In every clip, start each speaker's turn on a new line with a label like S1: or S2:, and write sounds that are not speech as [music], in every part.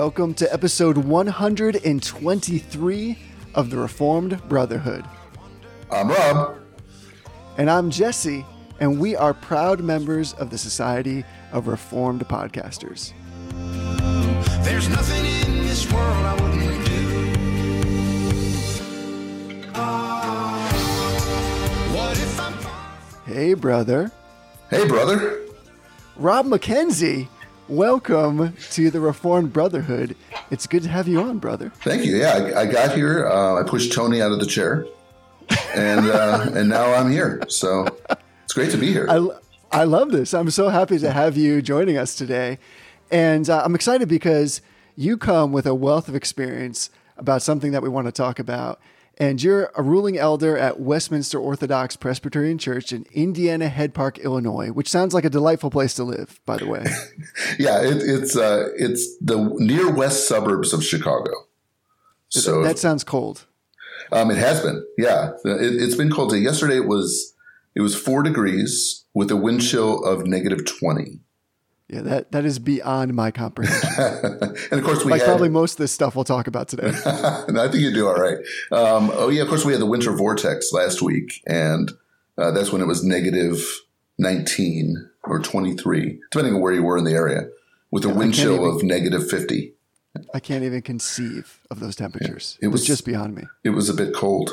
S1: Welcome to episode 123 of the Reformed Brotherhood.
S2: I'm Rob.
S1: And I'm Jesse, and we are proud members of the Society of Reformed Podcasters. There's nothing in this world I wouldn't do. Ah, hey, brother.
S2: Hey, brother.
S1: Rob McKenzie welcome to the Reformed Brotherhood. It's good to have you on, brother.
S2: Thank you. Yeah, I, I got here. Uh, I pushed Tony out of the chair, and uh, and now I'm here. So it's great to be here.
S1: I, I love this. I'm so happy to have you joining us today, and uh, I'm excited because you come with a wealth of experience about something that we want to talk about and you're a ruling elder at Westminster Orthodox Presbyterian Church in Indian Head Park, Illinois, which sounds like a delightful place to live, by the way. [laughs]
S2: yeah, it, it's uh, it's the near west suburbs of Chicago.
S1: So that sounds cold.
S2: Um, it has been, yeah. It, has been cold. Yesterday it was it was four degrees with a wind chill of negative twenty.
S1: Yeah, that, that is beyond my comprehension. [laughs]
S2: and of course, we
S1: like
S2: had,
S1: probably most of this stuff we'll talk about today. [laughs]
S2: I think you do all right. Um, oh yeah, of course we had the winter vortex last week, and uh, that's when it was negative nineteen or twenty three, depending on where you were in the area, with a yeah, wind chill even, of negative fifty.
S1: I can't even conceive of those temperatures. Yeah, it, was, it was just beyond me.
S2: It was a bit cold.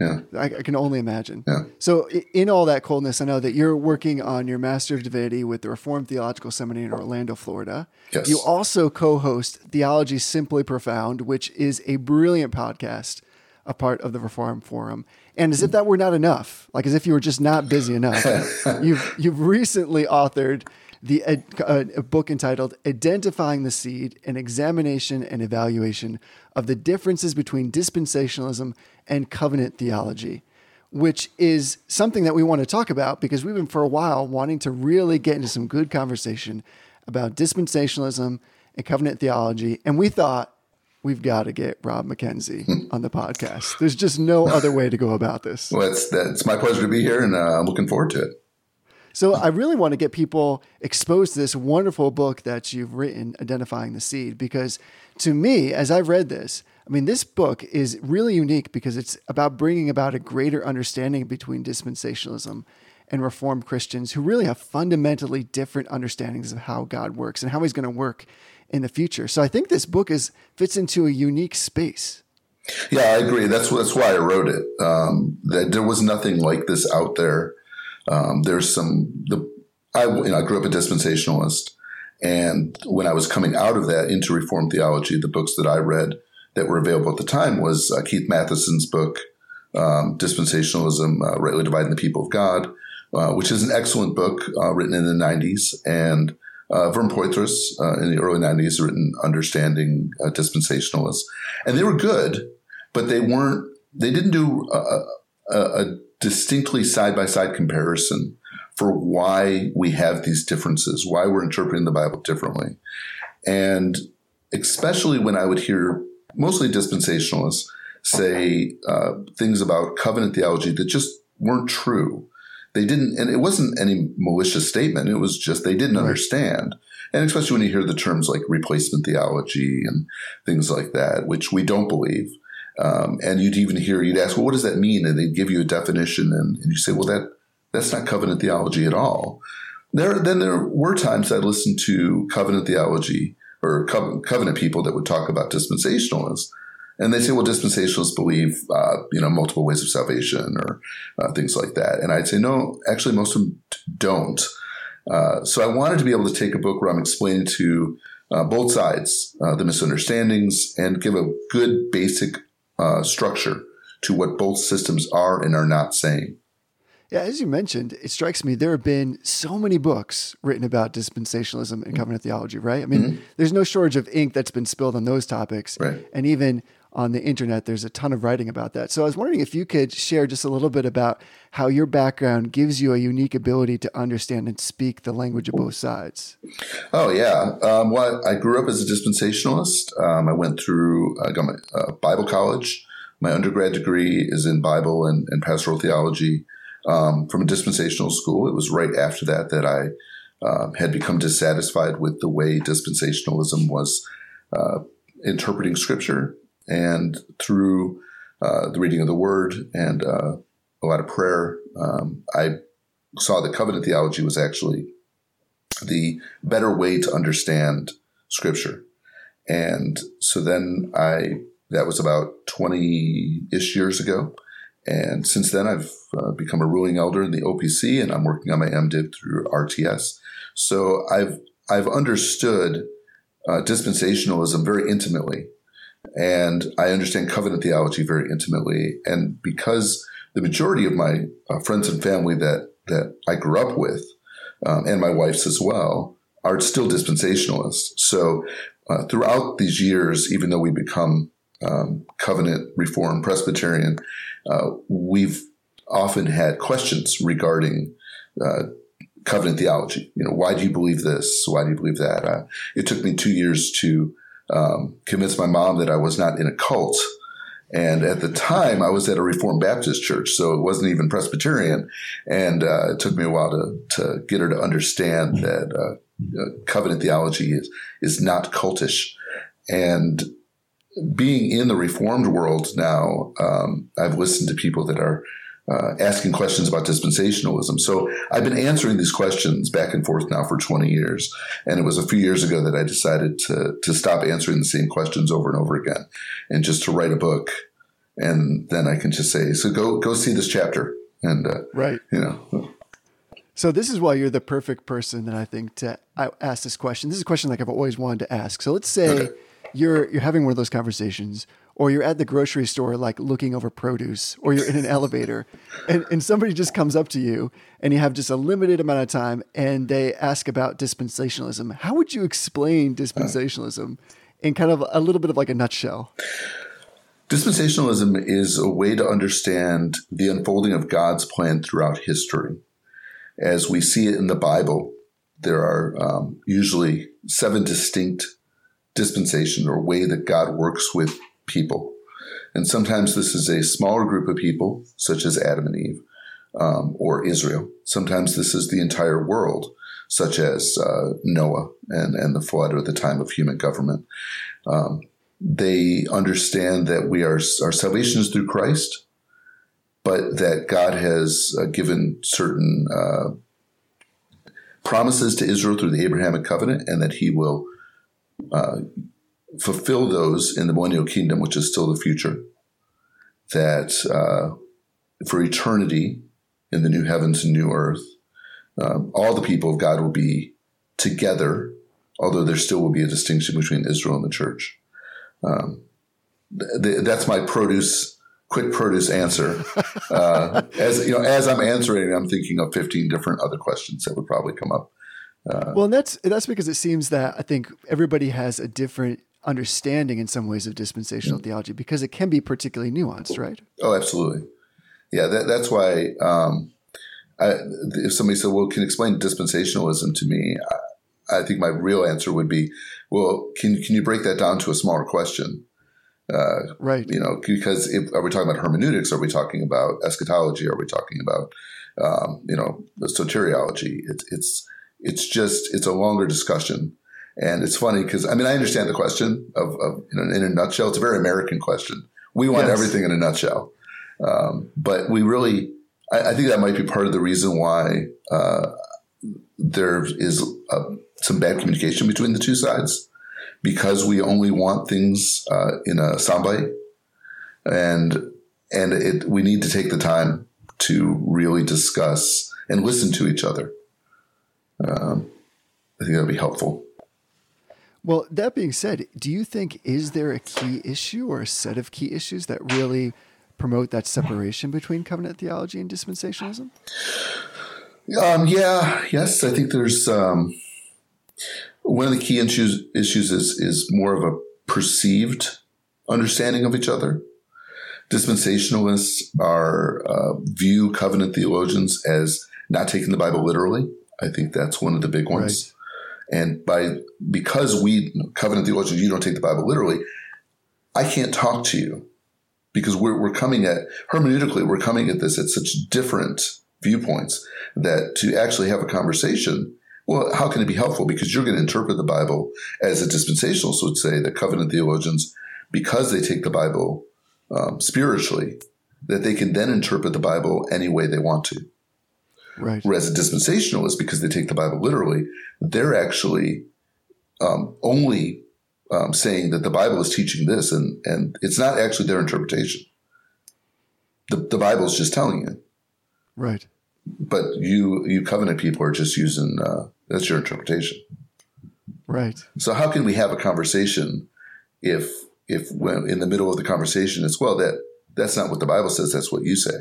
S2: Yeah.
S1: I, I, can only imagine.
S2: Yeah.
S1: So, in all that coldness, I know that you're working on your Master of Divinity with the Reformed Theological Seminary in Orlando, Florida.
S2: Yes.
S1: You also co host Theology Simply Profound, which is a brilliant podcast, a part of the Reformed Forum. And as if that were not enough, like as if you were just not busy enough, [laughs] you've, you've recently authored the uh, a book entitled Identifying the Seed An Examination and Evaluation of the Differences Between Dispensationalism and Covenant Theology, which is something that we want to talk about because we've been for a while wanting to really get into some good conversation about dispensationalism and covenant theology. And we thought, we've got to get Rob McKenzie hmm. on the podcast. There's just no other way to go about this.
S2: Well, it's, it's my pleasure to be here, and uh, I'm looking forward to it.
S1: So I really want to get people exposed to this wonderful book that you've written, Identifying the Seed, because to me, as I've read this, I mean, this book is really unique because it's about bringing about a greater understanding between dispensationalism and Reformed Christians who really have fundamentally different understandings of how God works and how He's going to work in the future. So I think this book is fits into a unique space.
S2: Yeah, I agree. That's that's why I wrote it. Um, that there was nothing like this out there um, there's some the I you know I grew up a dispensationalist, and when I was coming out of that into Reformed theology, the books that I read that were available at the time was uh, Keith Mathison's book, um, Dispensationalism: uh, Rightly Dividing the People of God, uh, which is an excellent book uh, written in the '90s, and uh, Vern Poythress uh, in the early '90s written Understanding Dispensationalists, and they were good, but they weren't. They didn't do a, a, a distinctly side by side comparison for why we have these differences, why we're interpreting the Bible differently. And especially when I would hear mostly dispensationalists say uh, things about covenant theology that just weren't true. They didn't, and it wasn't any malicious statement. It was just they didn't understand. And especially when you hear the terms like replacement theology and things like that, which we don't believe. Um, and you'd even hear, you'd ask, well, what does that mean? And they'd give you a definition, and, and you say, well, that that's not covenant theology at all. There, then there were times I listened to covenant theology or co- covenant people that would talk about dispensationalists, and they say, well, dispensationalists believe, uh, you know, multiple ways of salvation or uh, things like that. And I'd say, no, actually, most of them don't. Uh, so I wanted to be able to take a book where I'm explaining to uh, both sides uh, the misunderstandings and give a good basic uh, structure to what both systems are and are not saying.
S1: Yeah, as you mentioned, it strikes me there have been so many books written about dispensationalism and covenant theology, right? I mean, mm-hmm. there's no shortage of ink that's been spilled on those topics.
S2: Right.
S1: And even on the internet, there's a ton of writing about that. So I was wondering if you could share just a little bit about how your background gives you a unique ability to understand and speak the language of both sides.
S2: Oh, yeah. Um, well, I grew up as a dispensationalist. Um, I went through, I got my uh, Bible college. My undergrad degree is in Bible and, and pastoral theology um, from a dispensational school. It was right after that that I uh, had become dissatisfied with the way dispensationalism was uh, interpreting scripture and through uh, the reading of the word and uh, a lot of prayer, um, I saw that covenant theology was actually the better way to understand scripture. And so then I, that was about 20 ish years ago. And since then, I've uh, become a ruling elder in the OPC and I'm working on my MDiv through RTS. So I've, I've understood uh, dispensationalism very intimately. And I understand covenant theology very intimately. And because the majority of my uh, friends and family that, that I grew up with, um, and my wife's as well, are still dispensationalists. So uh, throughout these years, even though we become um, covenant reform Presbyterian, uh, we've often had questions regarding uh, covenant theology. You know, why do you believe this? Why do you believe that? Uh, it took me two years to um, convince my mom that I was not in a cult. And at the time, I was at a Reformed Baptist church, so it wasn't even Presbyterian. And uh, it took me a while to, to get her to understand that uh, uh covenant theology is, is not cultish. And being in the Reformed world now, um, I've listened to people that are uh, asking questions about dispensationalism. So I've been answering these questions back and forth now for 20 years. And it was a few years ago that I decided to, to stop answering the same questions over and over again and just to write a book. And then I can just say, so go, go see this chapter. And, uh,
S1: right.
S2: You know,
S1: so this is why you're the perfect person that I think to ask this question. This is a question like I've always wanted to ask. So let's say okay. you're you're having one of those conversations or you're at the grocery store like looking over produce or you're in an [laughs] elevator and, and somebody just comes up to you and you have just a limited amount of time and they ask about dispensationalism. How would you explain dispensationalism in kind of a little bit of like a nutshell?
S2: Dispensationalism is a way to understand the unfolding of god's plan throughout history. As we see it in the bible there are um, usually seven distinct dispensation or way that god works with people. And sometimes this is a smaller group of people, such as Adam and Eve, um, or Israel. Sometimes this is the entire world, such as uh, Noah and, and the flood or the time of human government. Um, they understand that we are our salvation is through Christ, but that God has uh, given certain uh, promises to Israel through the Abrahamic covenant, and that He will uh, fulfill those in the millennial kingdom, which is still the future. That uh, for eternity in the new heavens and new earth, um, all the people of God will be together, although there still will be a distinction between Israel and the church. Um, th- that's my produce, quick produce answer. Uh, [laughs] as you know, as I'm answering, I'm thinking of 15 different other questions that would probably come up.
S1: Uh, well, and that's that's because it seems that I think everybody has a different understanding in some ways of dispensational mm-hmm. theology because it can be particularly nuanced, right?
S2: Oh, absolutely. Yeah, that, that's why um, I, if somebody said, "Well, can you explain dispensationalism to me?" I, I, think my real answer would be, "Well, can can you break that down to a smaller question?"
S1: Uh, right.
S2: You know, because if, are we talking about hermeneutics? Are we talking about eschatology? Are we talking about um, you know soteriology? It's it's it's just it's a longer discussion and it's funny because I mean I understand the question of, of you know, in a nutshell. It's a very American question. We want yes. everything in a nutshell, um, but we really I, I, think that might be part of the reason why uh, there is uh, some bad communication between the two sides because we only want things uh, in a soundbite, and and it, we need to take the time to really discuss and listen to each other. Um, I think that would be helpful.
S1: Well, that being said, do you think is there a key issue or a set of key issues that really promote that separation between covenant theology and dispensationalism?
S2: Um, yeah, yes, I think there's um, one of the key issues issues is is more of a perceived understanding of each other. Dispensationalists are uh, view covenant theologians as not taking the Bible literally. I think that's one of the big ones. Right. And by because we covenant theologians, you don't take the Bible literally. I can't talk to you because we're we're coming at hermeneutically, we're coming at this at such different viewpoints that to actually have a conversation, Well, how can it be helpful? Because you're going to interpret the Bible as a dispensationalist would say that covenant theologians, because they take the Bible um, spiritually, that they can then interpret the Bible any way they want to.
S1: Right.
S2: Whereas a dispensationalist, because they take the Bible literally, they're actually um, only um, saying that the Bible is teaching this, and and it's not actually their interpretation. The the Bible is just telling you.
S1: Right.
S2: But you you covenant people are just using uh, that's your interpretation.
S1: Right.
S2: So how can we have a conversation if if when in the middle of the conversation it's well that that's not what the Bible says, that's what you say.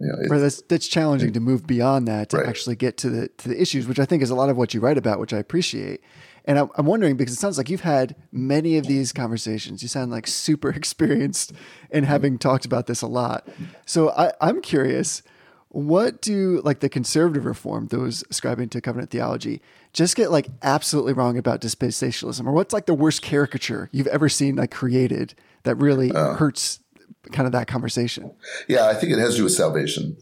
S1: You know, right, that's that's challenging to move beyond that to right. actually get to the to the issues, which I think is a lot of what you write about, which I appreciate. And I'm wondering because it sounds like you've had many of these conversations. You sound like super [laughs] experienced in having talked about this a lot. So I, I'm curious, what do like the conservative reform, those ascribing to covenant theology, just get like absolutely wrong about dispensationalism, or what's like the worst caricature you've ever seen like created that really uh, hurts kind of that conversation?
S2: Yeah, I think it has to do with salvation.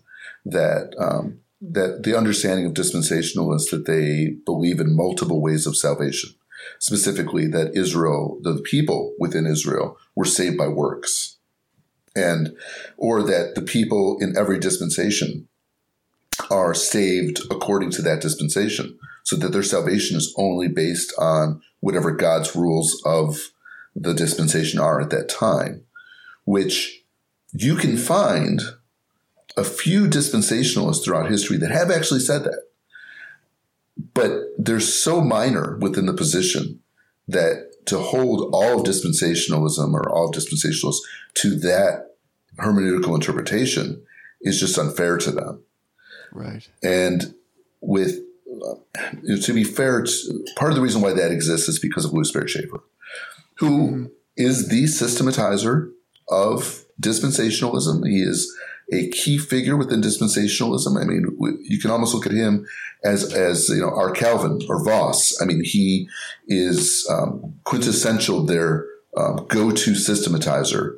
S2: That um, that the understanding of dispensationalists that they believe in multiple ways of salvation, specifically that Israel, the people within Israel, were saved by works, and or that the people in every dispensation are saved according to that dispensation, so that their salvation is only based on whatever God's rules of the dispensation are at that time, which you can find a few dispensationalists throughout history that have actually said that. But they're so minor within the position that to hold all of dispensationalism or all of dispensationalists to that hermeneutical interpretation is just unfair to them.
S1: Right.
S2: And with, uh, to be fair, part of the reason why that exists is because of Lewis Sperry Chafer, who mm-hmm. is the systematizer of dispensationalism. He is a key figure within dispensationalism. I mean, you can almost look at him as as you know our Calvin or Vos. I mean, he is um, quintessential their um, go-to systematizer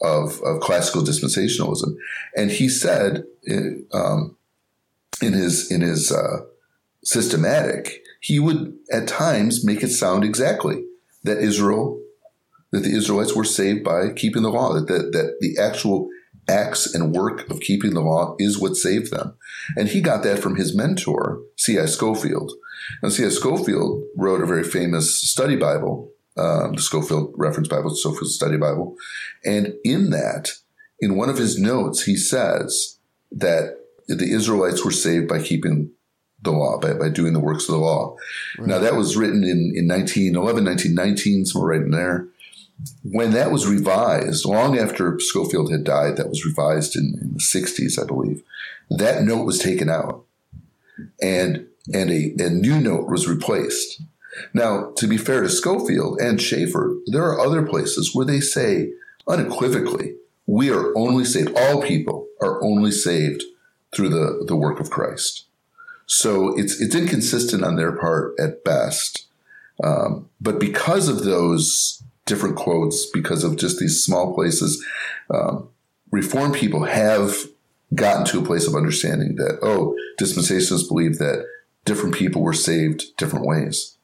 S2: of, of classical dispensationalism, and he said in, um, in his in his uh, systematic, he would at times make it sound exactly that Israel that the Israelites were saved by keeping the law, that, that, that the actual acts and work of keeping the law is what saved them. And he got that from his mentor, C.I. Scofield. And C.I. Scofield wrote a very famous study Bible, um, the Scofield Reference Bible, the Scofield Study Bible. And in that, in one of his notes, he says that the Israelites were saved by keeping the law, by, by doing the works of the law. Right. Now, that was written in, in 1911, 1919, somewhere right in there when that was revised, long after Scofield had died, that was revised in, in the 60s, I believe, that note was taken out and, and a, a new note was replaced. Now, to be fair to Scofield and Chafer, there are other places where they say unequivocally, we are only saved, all people are only saved through the, the work of Christ. So it's, it's inconsistent on their part at best. Um, but because of those different quotes because of just these small places. Um, Reformed people have gotten to a place of understanding that, oh, dispensationalists believe that different people were saved different ways.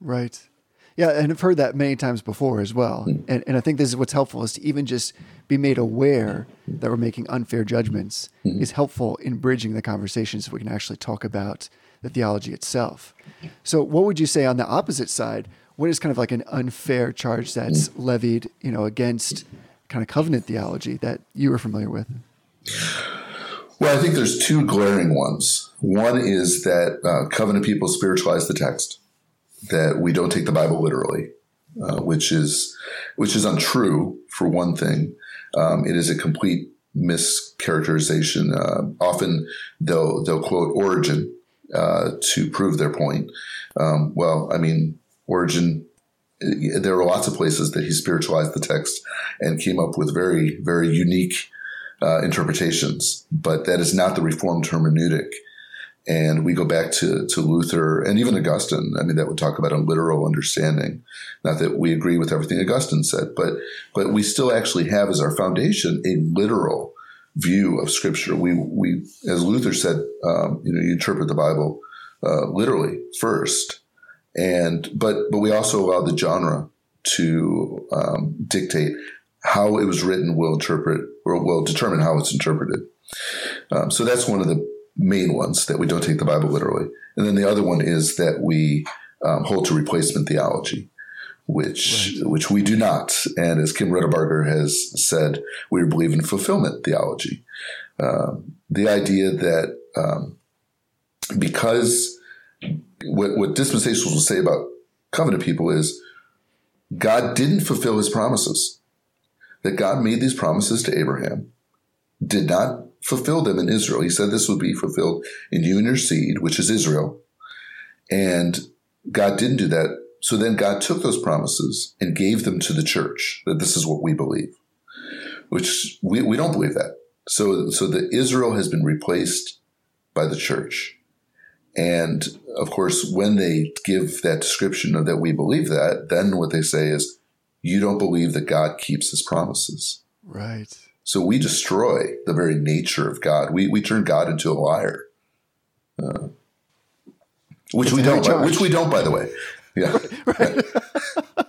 S1: Right. Yeah, and I've heard that many times before as well. Mm. And, and I think this is what's helpful is to even just be made aware that we're making unfair judgments mm-hmm. is helpful in bridging the conversation so we can actually talk about the theology itself. So what would you say on the opposite side? What is kind of like an unfair charge that's levied, you know, against kind of covenant theology that you were familiar with?
S2: Well, I think there's two glaring ones. One is that uh, covenant people spiritualize the text, that we don't take the Bible literally, uh, which is which is untrue for one thing. Um, it is a complete mischaracterization. Uh, often they'll they'll quote Origen uh, to prove their point. Um, well, I mean, Origen, there are lots of places that he spiritualized the text and came up with very, very unique uh, interpretations, but that is not the Reformed hermeneutic. And we go back to, to Luther and even Augustine. I mean, that would talk about a literal understanding. Not that we agree with everything Augustine said, but but we still actually have as our foundation a literal view of Scripture. We we as Luther said, um, you know, you interpret the Bible uh, literally first, and but but we also allow the genre to um, dictate how it was written will interpret or will determine how it's interpreted. Um, so that's one of the main ones that we don't take the Bible literally, and then the other one is that we um, hold to replacement theology which right. which we do not. And as Kim Riddlebarger has said, we believe in fulfillment theology. Uh, the idea that um, because what, what dispensationalists will say about covenant people is God didn't fulfill his promises. That God made these promises to Abraham, did not fulfill them in Israel. He said this would be fulfilled in you and your seed, which is Israel. And God didn't do that so then God took those promises and gave them to the church that this is what we believe, which we, we don't believe that. So, so the Israel has been replaced by the church. And of course, when they give that description of that we believe that, then what they say is, you don't believe that God keeps his promises.
S1: Right.
S2: So we destroy the very nature of God. We, we turn God into a liar. Uh, which it's we don't, which we don't, by the way. Yeah. [laughs] right. right. [laughs]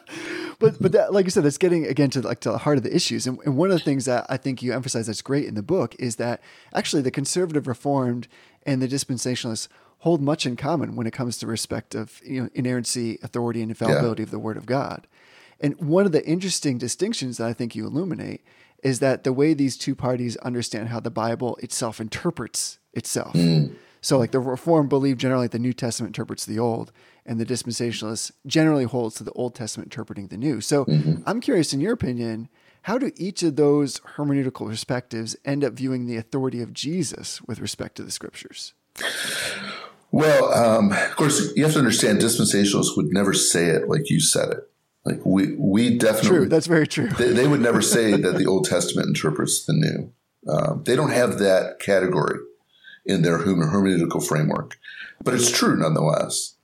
S1: but but that, like you said, that's getting again to like to the heart of the issues. And, and one of the things that I think you emphasize that's great in the book is that actually the conservative reformed and the dispensationalists hold much in common when it comes to respect of you know inerrancy, authority, and infallibility yeah. of the Word of God. And one of the interesting distinctions that I think you illuminate is that the way these two parties understand how the Bible itself interprets itself. Mm. So, like the Reformed believe generally the New Testament interprets the Old, and the dispensationalists generally holds to the Old Testament interpreting the New. So mm-hmm. I'm curious, in your opinion, how do each of those hermeneutical perspectives end up viewing the authority of Jesus with respect to the scriptures?
S2: Well, um, of course, you have to understand dispensationalists would never say it like you said it. Like we, we definitely
S1: true. That's very true.
S2: they, they, would never say that the Old Testament interprets the New. Um, they don't have that category in their hermeneutical framework, but it's true nonetheless.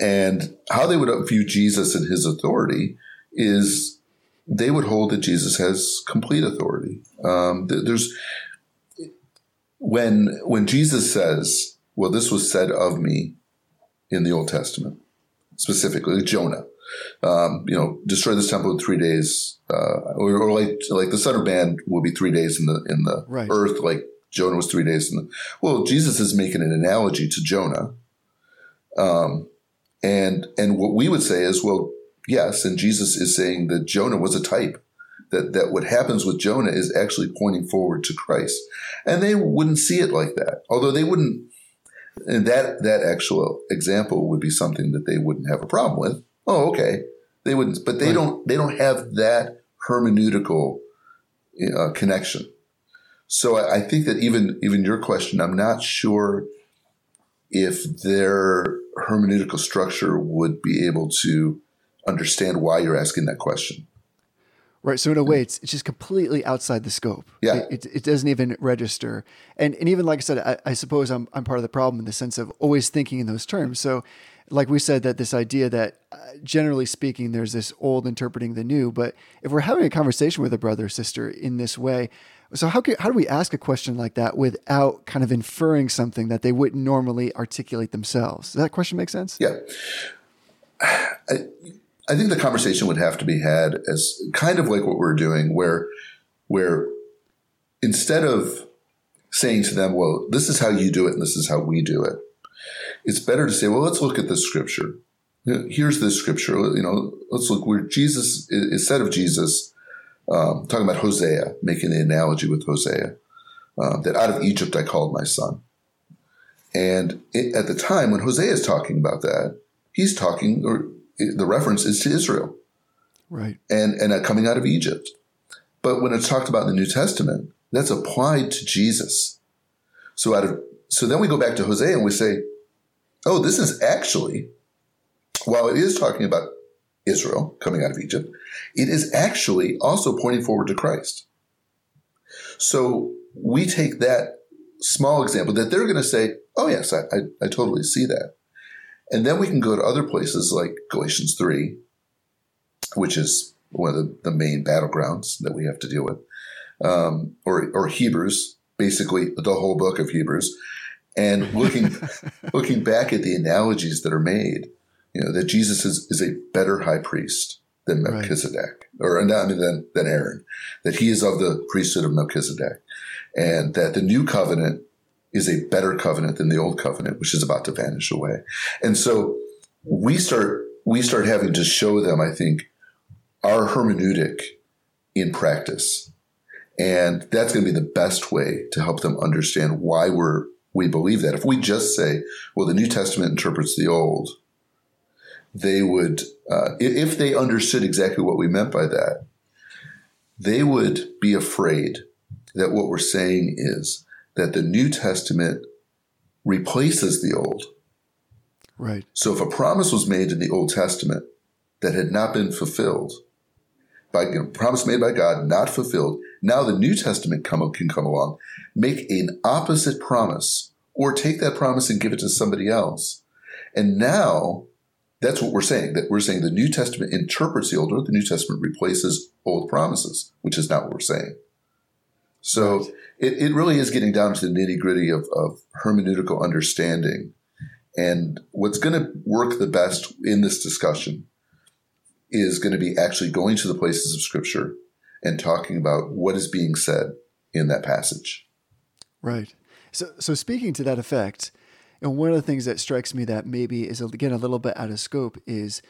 S2: And how they would view Jesus and his authority is they would hold that Jesus has complete authority. Um, there's when when Jesus says, "Well, this was said of me," in the Old Testament, specifically Jonah, um, you know, destroy this temple in three days, uh, or, or, like like the Son of Man will be three days in the in the right. earth, like Jonah was three days in the. Well, Jesus is making an analogy to Jonah. Um, and and what we would say is, well, yes, and Jesus is saying that Jonah was a type. That that what happens with Jonah is actually pointing forward to Christ. And they wouldn't see it like that. Although they wouldn't and that that actual example would be something that they wouldn't have a problem with. Oh, okay. They wouldn't, but they right. don't. They don't have that hermeneutical uh, connection. So I, I, think that even even your question, I'm not sure if their hermeneutical structure would be able to understand why you're asking that question.
S1: Right. So in a way, it's, it's just completely outside the scope.
S2: Yeah.
S1: It, it, it doesn't even register. And, and even like I said, I, I, suppose I'm, I'm part of the problem in the sense of always thinking in those terms. So like we said, that this idea that uh, generally speaking, there's this old interpreting the new, but if we're having a conversation with a brother or sister in this way, so how can, how do we ask a question like that without kind of inferring something that they wouldn't normally articulate themselves? Does that question make sense?
S2: Yeah. [sighs] I, I think the conversation would have to be had as kind of like what we're doing, where where instead of saying to them, "Well, this is how you do it, and this is how we do it," it's better to say, "Well, let's look at this scripture. Here's this scripture. You know, let's look where Jesus instead of Jesus." um, talking about Hosea, making the analogy with Hosea, uh, that out of Egypt I called my son. And it, at the time when Hosea is talking about that, he's talking, or the reference is to Israel,
S1: right?
S2: And and coming out of Egypt. But when it's talked about in the New Testament, that's applied to Jesus. So out of so then we go back to Hosea and we say, oh, this is actually, while it is talking about Israel coming out of Egypt, it is actually also pointing forward to Christ. So we take that small example that they're going to say, oh, yes, I, I, I, totally see that. And then we can go to other places like Galatians 3, which is one of the, the main battlegrounds that we have to deal with, um, or, or Hebrews, basically the whole book of Hebrews. And looking [laughs] looking back at the analogies that are made, you know, that Jesus is, is a better high priest than Melchizedek, right. or not, I mean, than, than Aaron, that he is of the priesthood of Melchizedek, and that the new covenant is a better covenant than the old covenant, which is about to vanish away. And so we start we start having to show them, I think, our hermeneutic in practice. And that's going to be the best way to help them understand why we're we believe that. If we just say, well, the New Testament interprets the Old, they would, uh, if they understood exactly what we meant by that, they would be afraid that what we're saying is that the New Testament replaces the Old.
S1: Right.
S2: So if a promise was made in the Old Testament that had not been fulfilled, by you know, promise made by God, not fulfilled, now the New Testament come, can come along, make an opposite promise, or take that promise and give it to somebody else. And now that's what we're saying, that we're saying the New Testament interprets the Old, or the New Testament replaces old promises, which is not what we're saying. So it, it really is getting down to the nitty gritty of, of hermeneutical understanding. And what's going to work the best in this discussion is going to be actually going to the places of Scripture and talking about what is being said in that passage.
S1: Right. So, so speaking to that effect, and one of the things that strikes me that maybe is again a little bit out of scope is,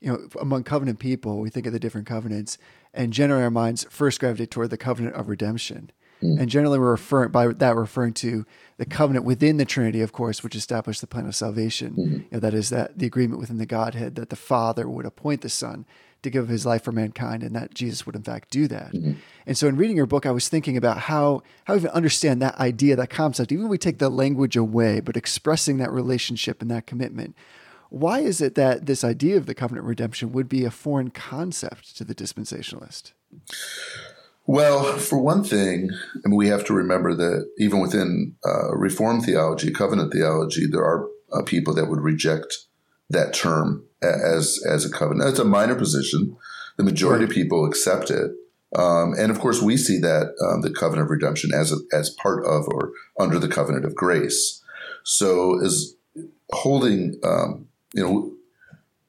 S1: you know, among covenant people, we think of the different covenants, and generally our minds first gravitate toward the covenant of redemption. Mm. And generally, we're referring by that referring to the covenant within the Trinity, of course, which established the plan of salvation. Mm-hmm. You know, that is that the agreement within the Godhead that the Father would appoint the Son to give his life for mankind, and that Jesus would in fact do that. Mm-hmm. And so, in reading your book, I was thinking about how how even understand that idea, that concept. Even if we take the language away, but expressing that relationship and that commitment. Why is it that this idea of the covenant redemption would be a foreign concept to the dispensationalist?
S2: Well, for one thing, I mean, we have to remember that even within uh, Reformed theology, covenant theology, there are uh, people that would reject that term as as a covenant. It's a minor position. The majority right. of people accept it, um, and of course, we see that um, the covenant of redemption as a, as part of or under the covenant of grace. So, as holding, um, you know,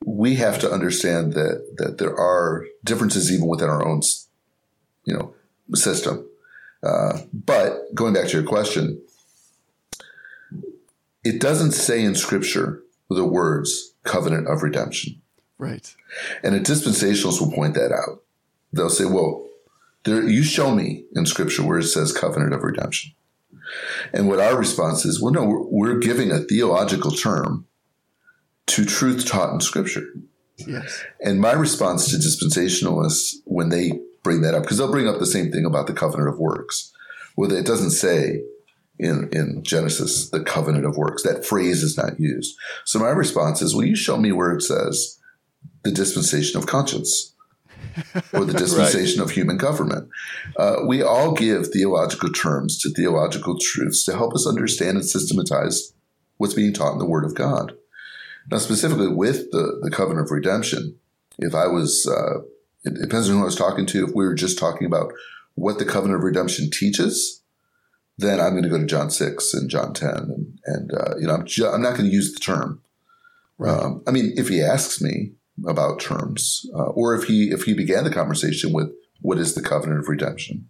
S2: we have to understand that that there are differences even within our own you know, system. Uh, but going back to your question, it doesn't say in Scripture the words covenant of redemption.
S1: Right.
S2: And the dispensationalists will point that out. They'll say, well, there, you show me in Scripture where it says covenant of redemption. And what our response is, well, no, we're, we're giving a theological term to truth taught in Scripture.
S1: Yes.
S2: And my response to dispensationalists when they bring that up because they'll bring up the same thing about the covenant of works. Well, it doesn't say in, in Genesis the covenant of works. That phrase is not used. So my response is, will you show me where it says the dispensation of conscience? or the [laughs] dispensation right. of human government. Uh, we all give theological terms to theological truths to help us understand and systematize what's being taught in the Word of God. Now, specifically with the, the covenant of redemption, if I was uh, it depends on who I was talking to. If we were just talking about what the covenant of redemption teaches, then I'm going to go to John 6 and John 10. And, and uh, you know, I'm, ju- I'm not going to use the term. Right. Um, I mean, if he asks me about terms, uh, or if he if he began the conversation with what is the covenant of redemption,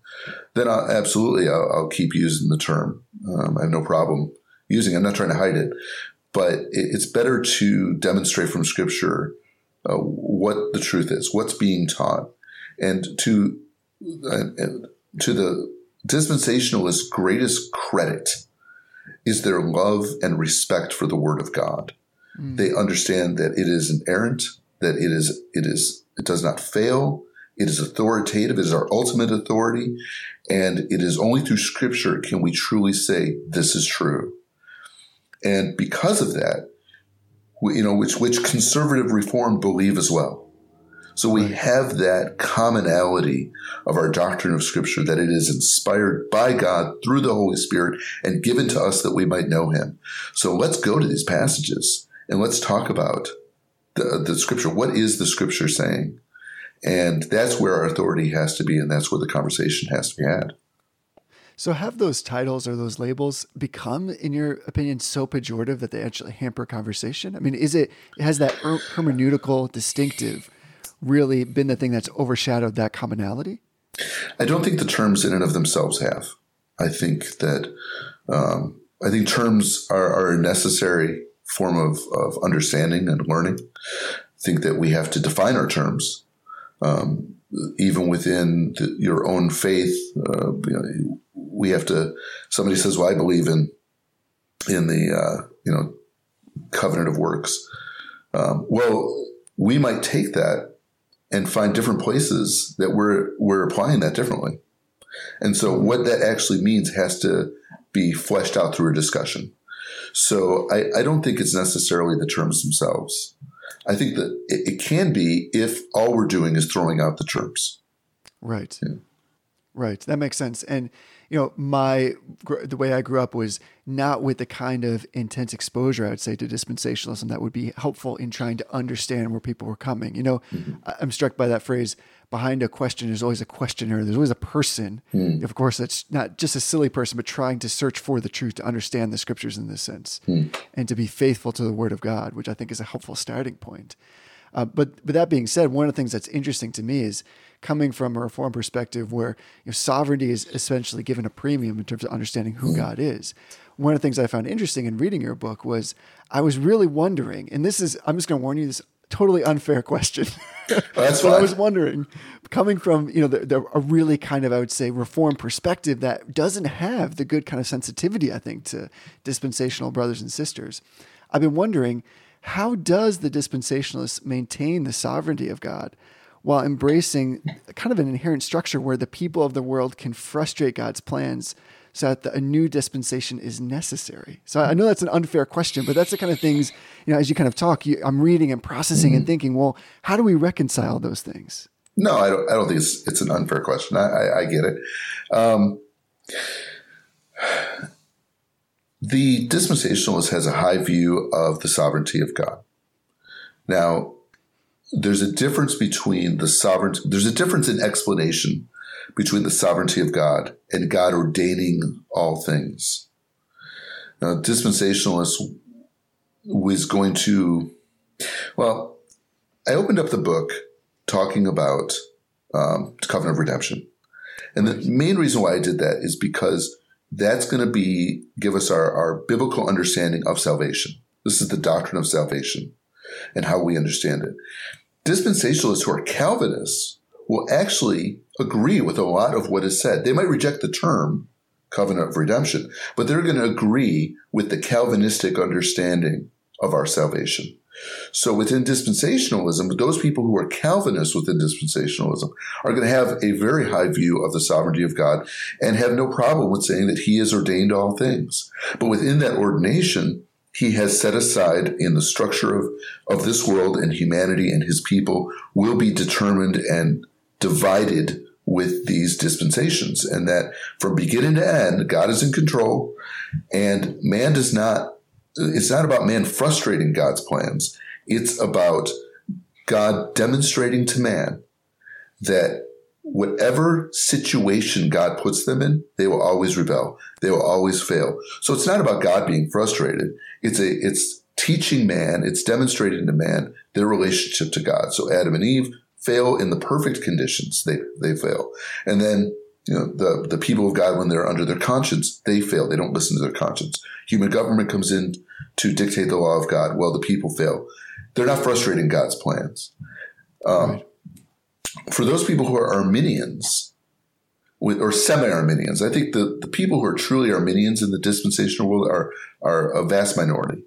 S2: then I'll, absolutely I'll, I'll, keep using the term. Um, I have no problem using. it. I'm not trying to hide it, but it, it's better to demonstrate from Scripture uh, what the truth is, what's being taught, and to uh, to the dispensationalists' greatest credit is their love and respect for the Word of God. Mm. They understand that it is inerrant, that it is it is it does not fail. It is authoritative. It is our ultimate authority, and it is only through Scripture can we truly say this is true. And because of that, you know, which which conservative reform believe as well. So we have that commonality of our doctrine of Scripture that it is inspired by God through the Holy Spirit and given to us that we might know Him. So let's go to these passages and let's talk about the, the Scripture. What is the Scripture saying? And that's where our authority has to be, and that's where the conversation has to be had.
S1: So, have those titles or those labels become, in your opinion, so pejorative that they actually hamper conversation? I mean, is it has that her- hermeneutical distinctive really been the thing that's overshadowed that commonality?
S2: I don't think the terms in and of themselves have. I think that um, I think terms are, are, a necessary form of, of understanding and learning. I think that we have to define our terms. Um, even within the, your own faith, uh, you know, we have to. Somebody says, "Well, I believe in in the uh, you know covenant of works." Um, well, we might take that and find different places that we're we're applying that differently. And so, what that actually means has to be fleshed out through a discussion. So, I, I don't think it's necessarily the terms themselves. I think that it, it, can be if all we're doing is throwing out the terms.
S1: Right. Yeah. Right. That makes sense. And you know, my the way I grew up was not with the kind of intense exposure I would say to dispensationalism that would be helpful in trying to understand where people were coming. You know, mm-hmm. I'm struck by that phrase. Behind a question, there's always a questioner. There's always a person. Mm. Of course, that's not just a silly person, but trying to search for the truth to understand the scriptures in this sense, mm. and to be faithful to the Word of God, which I think is a helpful starting point. Uh, but with that being said, one of the things that's interesting to me is coming from a reform perspective where you know, sovereignty is essentially given a premium in terms of understanding who. God is. One of the things I found interesting in reading your book was I was really wondering, and this is, I'm just going to warn you, this totally unfair question.
S2: That's [laughs]
S1: what I was wondering, coming from you know the, the, a really kind of I would say reform perspective that doesn't have the good kind of sensitivity I think to dispensational brothers and sisters. I've been wondering how does the dispensationalist maintain the sovereignty of God while embracing kind of an inherent structure where the people of the world can frustrate God's plans so that the, a new dispensation is necessary. So I know that's an unfair question, but that's the kind of things, you know, as you kind of talk, you, I'm reading and processing mm-hmm. and thinking, well, how do we reconcile those things?
S2: No, I don't, I don't think it's, it's an unfair question. I, I, I get it. Um, the dispensationalist has a high view of the sovereignty of God. Now, there's a difference between the sovereignty, there's a difference in explanation between the sovereignty of God and God ordaining all things. Now, dispensationalist was going to, well, I opened up the book talking about um, covenant of redemption. And the main reason why I did that is because that's going to be give us our, our biblical understanding of salvation. This is the doctrine of salvation and how we understand it. Dispensationalists who are Calvinists will actually agree with a lot of what is said. They might reject the term covenant of redemption, but they're going to agree with the Calvinistic understanding of our salvation. So within dispensationalism, those people who are Calvinists within dispensationalism are going to have a very high view of the sovereignty of God and have no problem with saying that he has ordained all things. But within that ordination, he has set aside in the structure of, of this world and humanity and his people will be determined and divided with these dispensations. And that from beginning to end, God is in control and man does not, it's not about man frustrating God's plans. It's about God demonstrating to man that whatever situation God puts them in, they will always rebel. They will always fail. So it's not about God being frustrated. It's a, it's teaching man, it's demonstrating to man their relationship to God. So Adam and Eve fail in the perfect conditions. They, they fail. And then, you know, the, the people of God, when they're under their conscience, they fail. They don't listen to their conscience. Human government comes in to dictate the law of God. Well, the people fail. They're not frustrating God's plans. Um, right for those people who are Arminians, or semi-Arminians, I think the, the people who are truly Arminians in the dispensational world are, are a vast minority.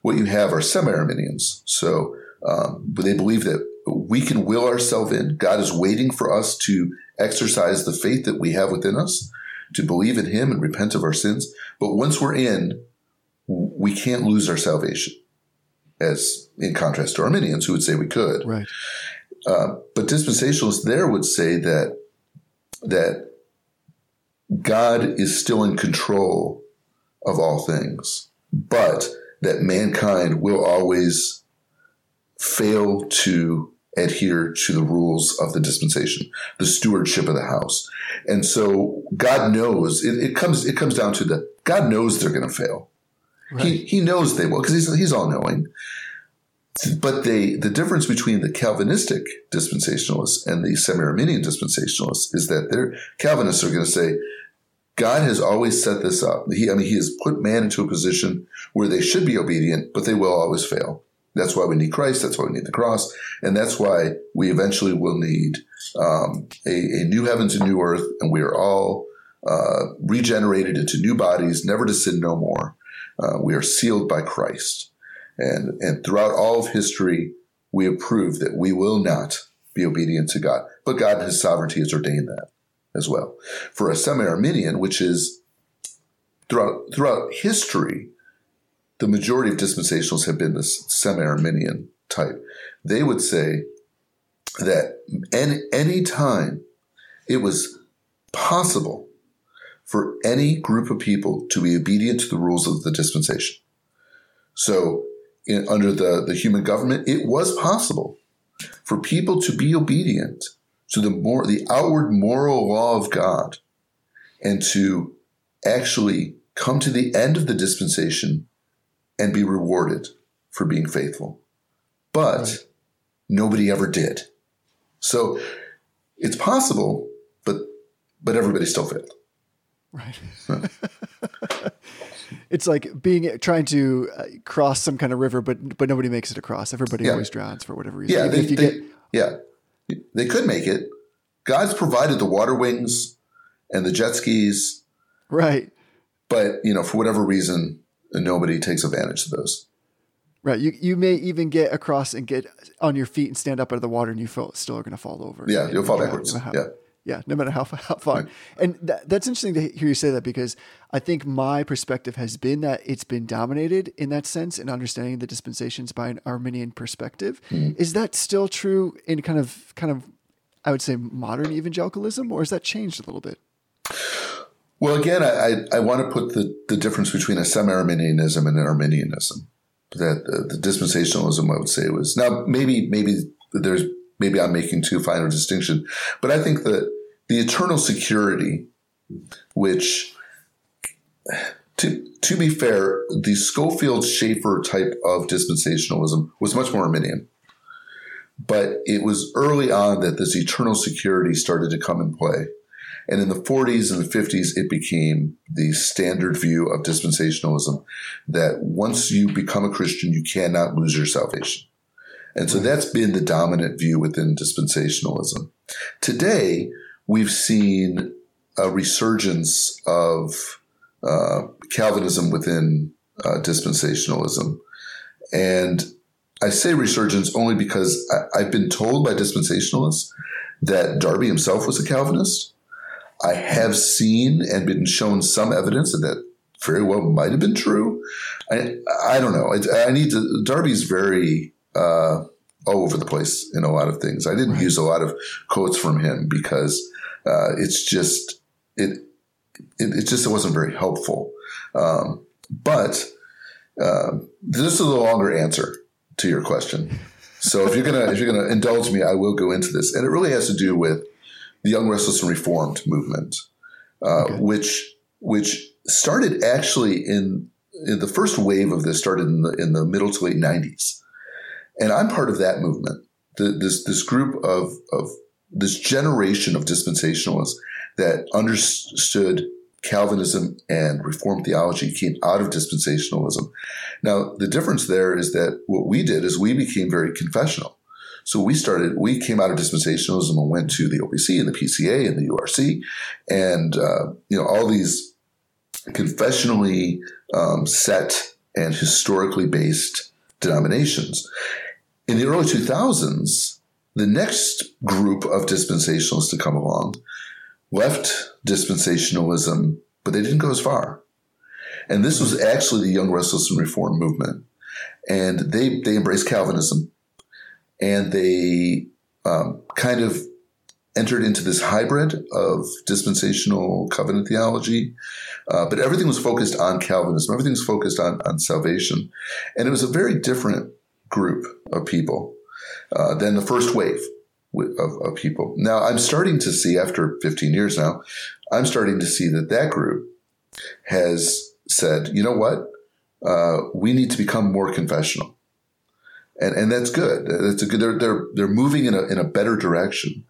S2: What you have are semi-Arminians. So um, they believe that we can will ourselves in. God is waiting for us to exercise the faith that we have within us, to believe in Him and repent of our sins. But once we're in, we can't lose our salvation, as in contrast to Arminians who would say we could.
S1: Right.
S2: Uh, but dispensationalists there would say that that God is still in control of all things, but that mankind will always fail to adhere to the rules of the dispensation, the stewardship of the house. And so God knows it, it comes it comes down to the God knows they're going to fail. Right. He he knows they will because he's he's all knowing. But they the difference between the Calvinistic dispensationalists and the semi-Arminian dispensationalists is that their Calvinists are going to say God has always set this up. He, I mean, He has put man into a position where they should be obedient, but they will always fail. That's why we need Christ. That's why we need the cross. And that's why we eventually will need um, a, a, new heavens and new earth. And we are all uh, regenerated into new bodies, never to sin no more. Uh, we are sealed by Christ. And, and throughout all of history, we have proved that we will not be obedient to God. But God in his sovereignty has ordained that as well. For a semi-Arminian, which is throughout, throughout history, the majority of dispensationalists have been this semi-Arminian type. They would say that any, any time it was possible for any group of people to be obedient to the rules of the dispensation. So in, under the, the human government, it was possible for people to be obedient to the more the outward moral law of God and to actually come to the end of the dispensation and be rewarded for being faithful. But right. nobody ever did. So it's possible, but but everybody still failed.
S1: Right. [laughs] it's like being trying to uh, cross some kind of river, but but nobody makes it across. Everybody yeah. always drowns for whatever reason.
S2: Yeah, they, they, get, yeah, they could make it. God's provided the water wings and the jet skis,
S1: right?
S2: But you know, for whatever reason, nobody takes advantage of those.
S1: Right. You you may even get across and get on your feet and stand up out of the water, and you feel, still are going to fall over.
S2: Yeah, you'll fall backwards. Yeah.
S1: Yeah, no matter how, [laughs] how far. And that, that's interesting to hear you say that because I think my perspective has been that it's been dominated in that sense in understanding the dispensations by an Arminian perspective. Mm-hmm. Is that still true in kind of kind of I would say modern evangelicalism, or has that changed a little bit?
S2: Well, again, I, I, want to put the, the difference between a semi-Arminianism and an Arminianism. That the, the dispensationalism, I would say, was now maybe maybe there's maybe I'm making too fine a distinction, but I think that the eternal security, which to to be fair, the Scofield Chafer type of dispensationalism was much more Arminian. But it was early on that this eternal security started to come in play. And in the 40s and the 50s, it became the standard view of dispensationalism that once you become a Christian, you cannot lose your salvation. And so that's been the dominant view within dispensationalism. Today, we've seen a resurgence of uh, Calvinism within uh, dispensationalism. And I say resurgence only because I, I've been told by dispensationalists that Darby himself was a Calvinist I have seen and been shown some evidence that that very well might have been true. I, I don't know. I, I need to. Darby's very uh, all over the place in a lot of things. I didn't use a lot of quotes from him because uh, it's just it, it, it just wasn't very helpful. Um, but uh, this is a longer answer to your question. So if you're gonna if you're gonna indulge me, I will go into this, and it really has to do with the Young Restless and Reformed movement, uh, okay. which which started actually in, in, the first wave of this started in the in the middle to late '90s, and I'm part of that movement. The, this this group of of this generation of dispensationalists that understood Calvinism and Reformed theology came out of dispensationalism. Now, the difference there is that what we did is we became very confessional. So we started, we came out of dispensationalism and went to the OPC and the PCA and the URC and, uh, you know, all these confessionally um, set and historically based denominations. In the early 2000s, the next group of dispensationalists to come along left dispensationalism, but they didn't go as far. And this was actually the Young Restless and Reform movement. And they, they embraced Calvinism and they um, kind of entered into this hybrid of dispensational covenant theology. Uh, but everything was focused on Calvinism. Everything was focused on, on salvation. And it was a very different group of people. uh, than the first wave of, of people. Now, I'm starting to see, after 15 years now, I'm starting to see that that group has said, you know what? Uh, we need to become more confessional. And, and that's good. That's a good. They're they're they're moving in a in a better direction.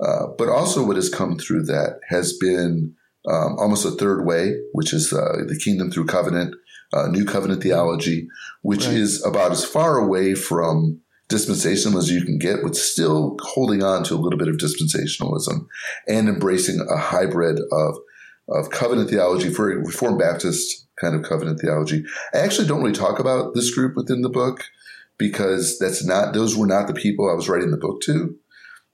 S2: Uh, but also, what has come through that has been um, almost a third way, which is uh, the kingdom through covenant, uh, new covenant theology, which right. is about as far away from dispensationalism as you can get, but still holding on to a little bit of dispensationalism and embracing a hybrid of of covenant theology for Reformed Baptist kind of covenant theology. I actually don't really talk about this group within the book because that's not those were not the people I was writing the book to.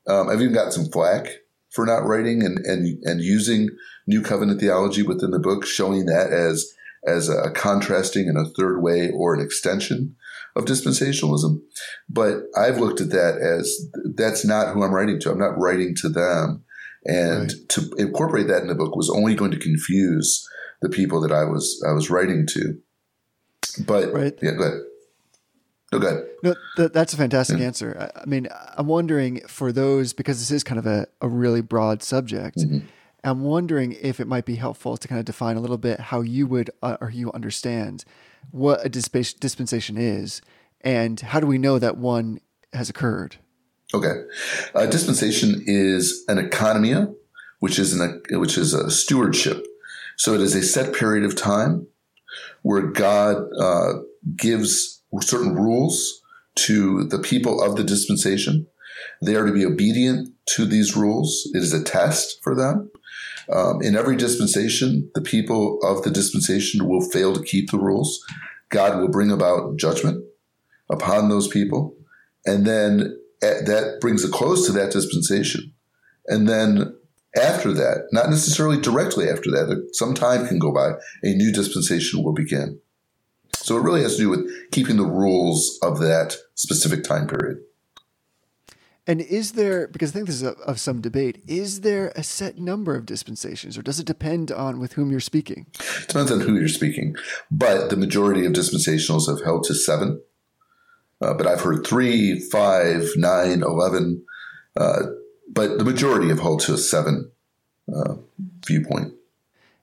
S2: Um, I've even gotten some flack for not writing and and and using new covenant theology within the book, showing that as as a contrasting and a third way or an extension of dispensationalism. But I've looked at that as that's not who I'm writing to. I'm not writing to them. And right. to incorporate that in the book was only going to confuse the people that I was I was writing to. But right. yeah, go ahead. No, go ahead.
S1: No, th- that's a fantastic yeah. answer. I, I, mean, I'm wondering for those because this is kind of a, a really broad subject. Mm-hmm. I'm wondering if it might be helpful to kind of define a little bit how you would uh, or you understand what a dispensation is and how do we know that one has occurred?
S2: Okay, a dispensation is an oikonomia, which is an which is a stewardship. So it is a set period of time where God uh, gives certain rules to the people of the dispensation. They are to be obedient to these rules. It is a test for them. Um, in every dispensation, the people of the dispensation will fail to keep the rules. God will bring about judgment upon those people. And then eh, that brings a close to that dispensation. And then after that, not necessarily directly after that, some time can go by, a new dispensation will begin. So it really has to do with keeping the rules of that specific time period.
S1: And is there, because I think this is a, of some debate, is there a set number of dispensations or does it depend on with whom you're speaking?
S2: It depends on who you're speaking. But the majority of dispensationals have held to seven. Uh, but I've heard three, five, nine, eleven. Uh, but the majority have held to a seven uh, viewpoint.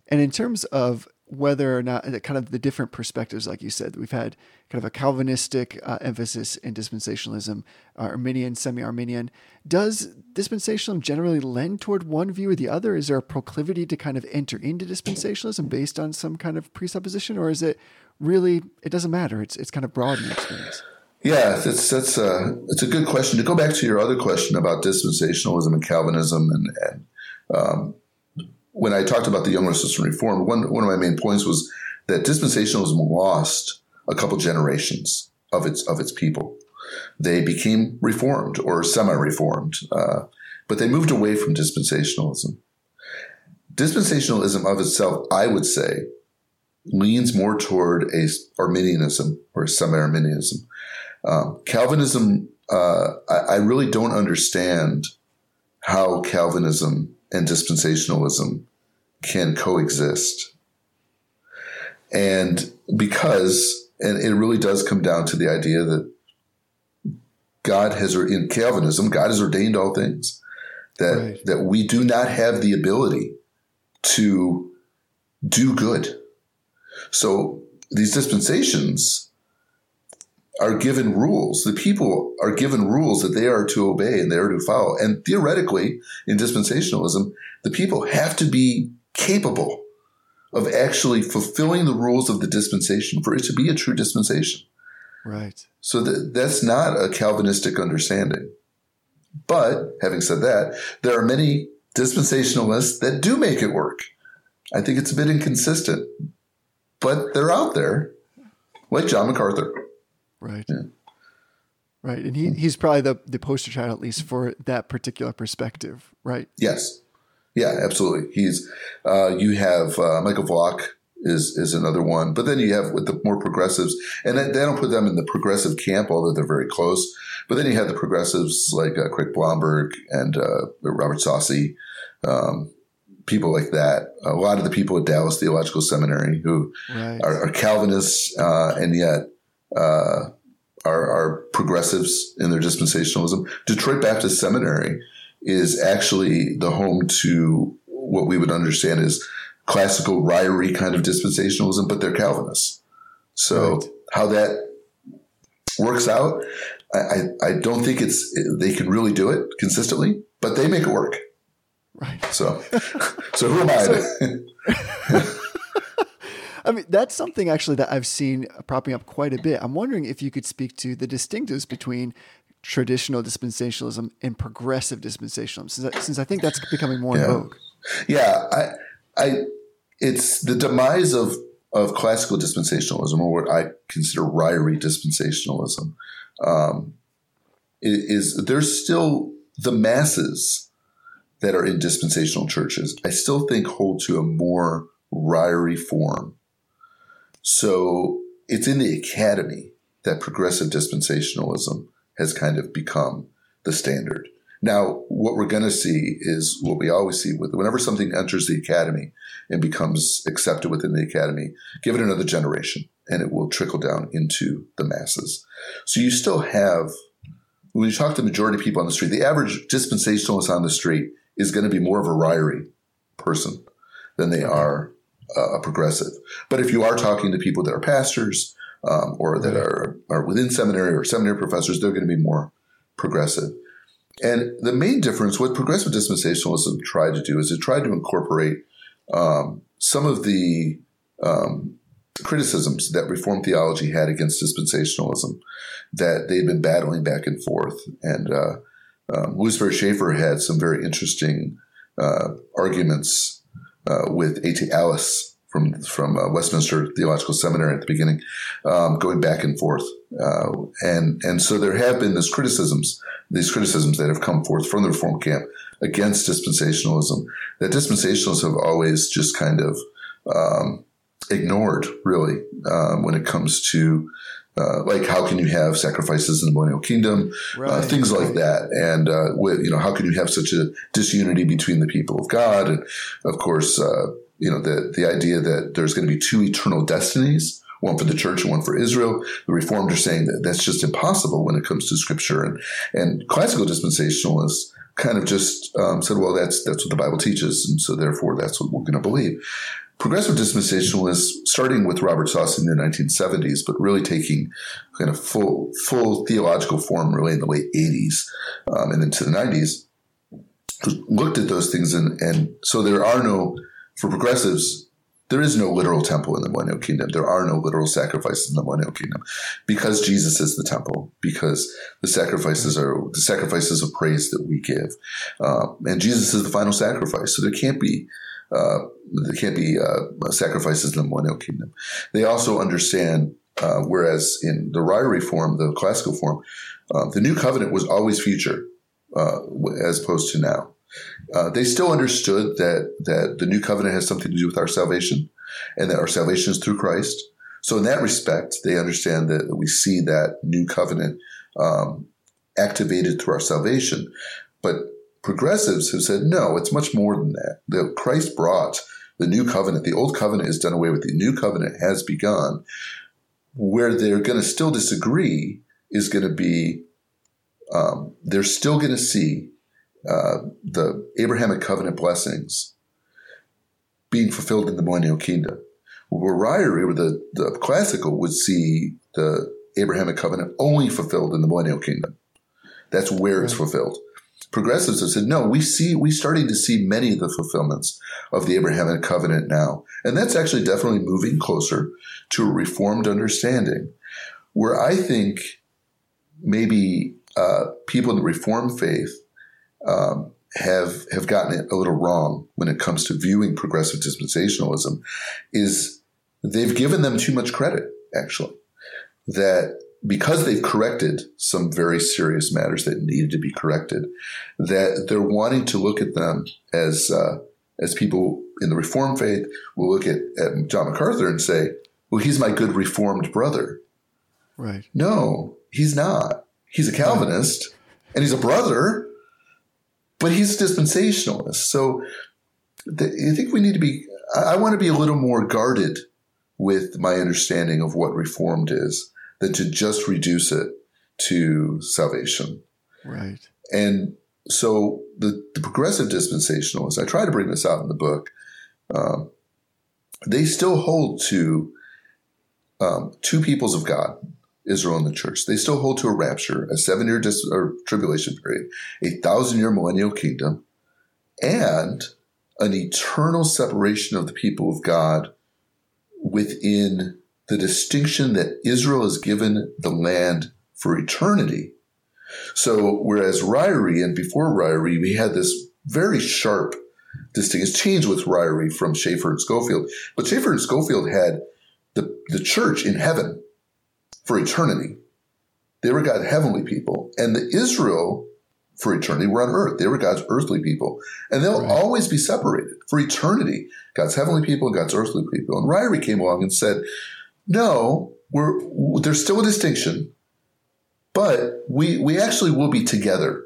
S1: And in terms of whether or not kind of the different perspectives, like you said, we've had kind of a Calvinistic uh, emphasis in dispensationalism, uh, Arminian, semi Arminian. Does dispensationalism generally lend toward one view or the other? Is there a proclivity to kind of enter into dispensationalism based on some kind of presupposition, or is it really, it doesn't matter? It's, it's kind of broad in experience.
S2: Yeah, that's that's a it's a good question. To go back to your other question about dispensationalism and Calvinism, and, and um, when I talked about the Young Restless and Reform, one one of my main points was that dispensationalism lost a couple generations of its of its people. They became reformed or semi-reformed, uh, but they moved away from dispensationalism. Dispensationalism of itself, I would say, leans more toward a Arminianism or semi-Arminianism. Um, Calvinism, uh, I, I really don't understand how Calvinism and dispensationalism can coexist. And because, and it really does come down to the idea that God has, in Calvinism, God has ordained all things. That, right. that we do not have the ability to do good. So these dispensations are given rules. The people are given rules that they are to obey and they are to follow. And theoretically, in dispensationalism, the people have to be capable of actually fulfilling the rules of the dispensation for it to be a true dispensation.
S1: Right.
S2: So that, that's not a Calvinistic understanding. But having said that, there are many dispensationalists that do make it work. I think it's a bit inconsistent, but they're out there, like John MacArthur.
S1: Right. Yeah. Right. And he, he's probably the, the poster child, at least for that particular perspective, right?
S2: Yes. Yeah, absolutely. He's, uh, you have uh, Michael Vlach is is another one, but then you have with the more progressives, and they don't put them in the progressive camp, although they're very close. But then you have the progressives like uh, Craig Blomberg and uh, Robert Saucy, um, people like that. A lot of the people at Dallas Theological Seminary who right. are, are, Calvinists uh, and yet uh, are, are progressives in their dispensationalism. Detroit Baptist Seminary is actually the home to what we would understand as classical Ryrie kind of dispensationalism, but they're Calvinists. So right. how that works out, I, I, don't think it's they can really do it consistently, but they make it work.
S1: Right.
S2: So, so who am I?
S1: So, [laughs] I mean, that's something actually that I've seen propping up quite a bit. I'm wondering if you could speak to the distinctives between traditional dispensationalism and progressive dispensationalism, since I, since I think that's becoming more
S2: yeah.
S1: in vogue.
S2: Yeah, I, I, it's the demise of of classical dispensationalism, or what I consider Ryrie dispensationalism, um, is, is there's still the masses that are in dispensational churches. I still think hold to a more Ryrie form so it's in the academy that progressive dispensationalism has kind of become the standard. Now, what we're going to see is what we always see with whenever something enters the academy and becomes accepted within the academy, give it another generation and it will trickle down into the masses. So you still have, when you talk to the majority of people on the street, the average dispensationalist on the street is going to be more of a Ryrie person than they are a progressive. But if you are talking to people that are pastors um, or that are, are within seminary or seminary professors, they're going to be more progressive. And the main difference, what progressive dispensationalism tried to do is it tried to incorporate um, some of the um, criticisms that Reformed theology had against dispensationalism that they'd been battling back and forth. And uh, um, Lewis Chafer had some very interesting uh, arguments uh, with O.T. Allis from from uh, Westminster Theological Seminary at the beginning, um, going back and forth, uh, and and so there have been these criticisms, these criticisms that have come forth from the Reform camp against dispensationalism. That dispensationalists have always just kind of um, ignored, really, um, when it comes to uh, like how can you have sacrifices in the millennial kingdom, uh, right. uh, things like that, and uh, with, you know how can you have such a disunity between the people of God, and of course uh, you know the the idea that there's going to be two eternal destinies, one for the church and one for Israel. The Reformed are saying that that's just impossible when it comes to Scripture, and and classical dispensationalists kind of just um, said, well, that's that's what the Bible teaches, and so therefore that's what we're going to believe. Progressive dispensationalists, starting with Robert Saucy in the 1970s, but really taking kind of full full theological form really in the late 80s um, and into the 90s, looked at those things and, and so there are no for progressives there is no literal temple in the millennial kingdom. There are no literal sacrifices in the millennial kingdom because Jesus is the temple, because the sacrifices are the sacrifices of praise that we give. Uh, and Jesus is the final sacrifice. So there can't be uh, can't be uh, sacrifices in the millennial kingdom. They also understand, uh, whereas in the Ryrie form, the classical form, uh, the new covenant was always future, uh, as opposed to now. Uh, they still understood that that the new covenant has something to do with our salvation, and that our salvation is through Christ. So in that respect, they understand that we see that new covenant um, activated through our salvation. But progressives have said, no, it's much more than that. That Christ brought the new covenant. The old covenant is done away with. The new covenant has begun. Where they're going to still disagree is going to be um, they're still going to see uh, the Abrahamic covenant blessings being fulfilled in the millennial kingdom. Where Ryrie, or the, the classical, would see the Abrahamic covenant only fulfilled in the millennial kingdom. That's where it's fulfilled progressives have said, no, we see, we starting to see many of the fulfillments of the Abrahamic covenant now. And that's actually definitely moving closer to a reformed understanding where I think maybe uh, people in the reformed faith um, have have gotten it a little wrong when it comes to viewing progressive dispensationalism is they've given them too much credit actually that because they've corrected some very serious matters that needed to be corrected, that they're wanting to look at them as uh, as people in the Reformed faith will look at, at John MacArthur and say, "Well, he's my good Reformed brother."
S1: Right?
S2: No, he's not. He's a Calvinist and he's a brother, but he's a dispensationalist. So I think we need to be. I want to be a little more guarded with my understanding of what Reformed is than to just reduce it to salvation.
S1: Right.
S2: And so the, the progressive dispensationalists, I try to bring this out in the book, um, they still hold to um, two peoples of God, Israel and the church. They still hold to a rapture, a seven year dis- or tribulation period, a thousand year millennial kingdom, and an eternal separation of the people of God within the distinction that Israel is given the land for eternity. So, whereas Ryrie and before Ryrie, we had this very sharp distinction. It's changed with Ryrie from Chafer and Scofield, but Chafer and Scofield had the, the church in heaven for eternity. They were God's heavenly people, and the Israel for eternity were on earth. They were God's earthly people, and they'll right. always be separated for eternity. God's heavenly people and God's earthly people. And Ryrie came along and said, "No, we're there's still a distinction, but we we actually will be together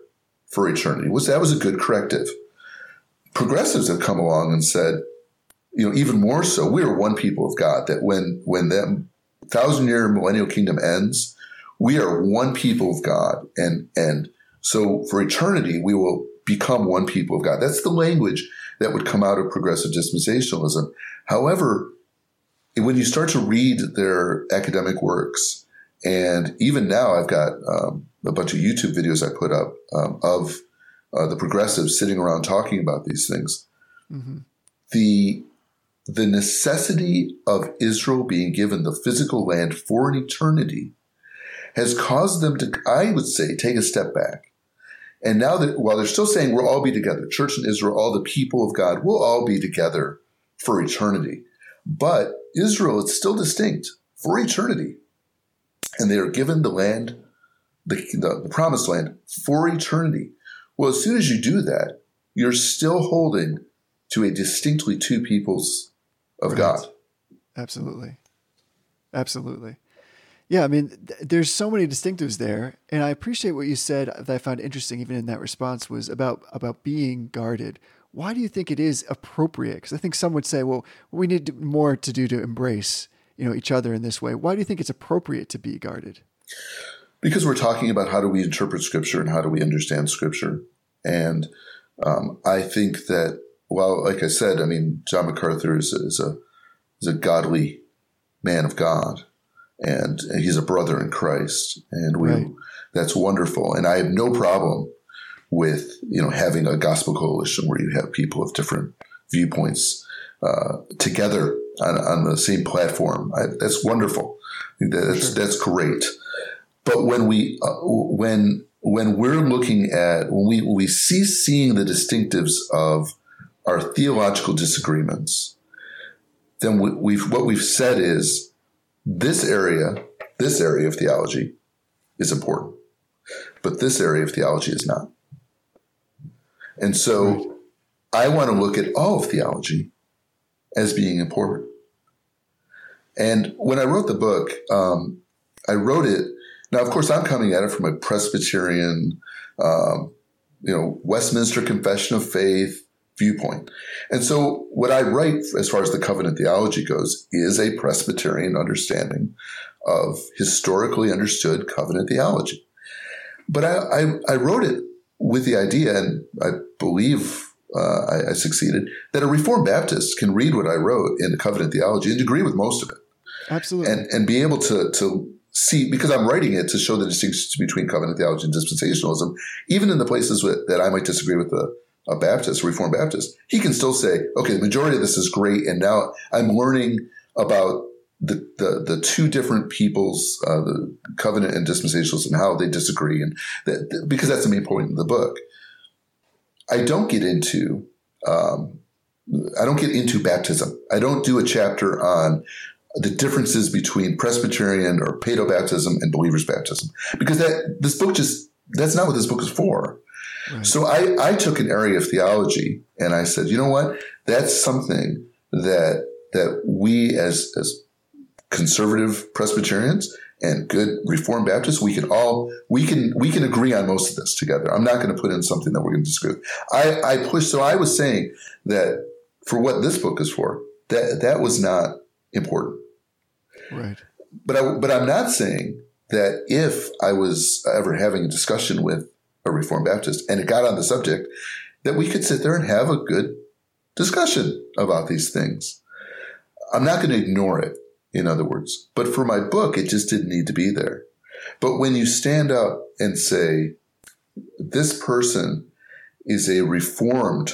S2: for eternity." Was that was a good corrective. Progressives have come along and said, you know, even more so, we are one people of God. That when when that thousand year millennial kingdom ends, we are one people of God, and and so for eternity, we will become one people of God. That's the language that would come out of progressive dispensationalism. However, when you start to read their academic works, and even now I've got um, a bunch of YouTube videos I put up um, of uh, the progressives sitting around talking about these things. Mm-hmm. The the necessity of Israel being given the physical land for an eternity has caused them to, I would say, take a step back. And now that while they're still saying we'll all be together, church and Israel, all the people of God, we'll all be together for eternity. But Israel is still distinct for eternity. And they are given the land, the, the, promised land for eternity. Well, as soon as you do that, you're still holding to a distinctly two peoples of right. God.
S1: Absolutely. Absolutely. Yeah, I mean, th- there's so many distinctives there, and I appreciate what you said that I found interesting, even in that response, was about about being guarded. Why do you think it is appropriate? Because I think some would say, well, we need more to do to embrace, you know, each other in this way. Why do you think it's appropriate to be guarded?
S2: Because we're talking about how do we interpret Scripture and how do we understand Scripture, and um, I think that well, like I said, I mean, John MacArthur is, is a is a godly man of God, and he's a brother in Christ, and we right. that's wonderful. And I have no problem with you know having a gospel coalition where you have people of different viewpoints uh, together on, on, the same platform. I, that's wonderful. That's sure. that's great. But when we uh, when when we're looking at when we when we see seeing the distinctives of our theological disagreements, then we, we've what we've said is this area, this area of theology is important, but this area of theology is not. And so right. I want to look at all of theology as being important. And when I wrote the book, um, I wrote it. Now, of course, I'm coming at it from a Presbyterian, um, you know, Westminster Confession of Faith, viewpoint. And so, what I write as far as the covenant theology goes is a Presbyterian understanding of historically understood covenant theology. But I, I, I wrote it with the idea, and I believe uh, I, I, succeeded, that a Reformed Baptist can read what I wrote in the covenant theology and agree with most of it.
S1: Absolutely.
S2: And, and be able to, to see, because I'm writing it to show the distinctions between covenant theology and dispensationalism, even in the places with, that I might disagree with the a Baptist, a Reformed Baptist, he can still say, okay, the majority of this is great. And now I'm learning about the, the, the two different peoples, uh, the covenant and dispensationalists and how they disagree. And that, because that's the main point of the book. I don't get into, um, I don't get into baptism. I don't do a chapter on the differences between Presbyterian or Paedo baptism and believers baptism because that this book just that's not what this book is for. So I, I took an area of theology and I said, you know what? That's something that that we as as conservative Presbyterians and good Reformed Baptists, we can all we can we can agree on most of this together. I'm not going to put in something that we're going to disagree with. I, I pushed so I was saying that for what this book is for, that that was not important.
S1: Right.
S2: but I, but I'm not saying that if I was ever having a discussion with a Reformed Baptist and it got on the subject, that we could sit there and have a good discussion about these things. I'm not going to ignore it, in other words. But for my book, it just didn't need to be there. But when you stand up and say, this person is a reformed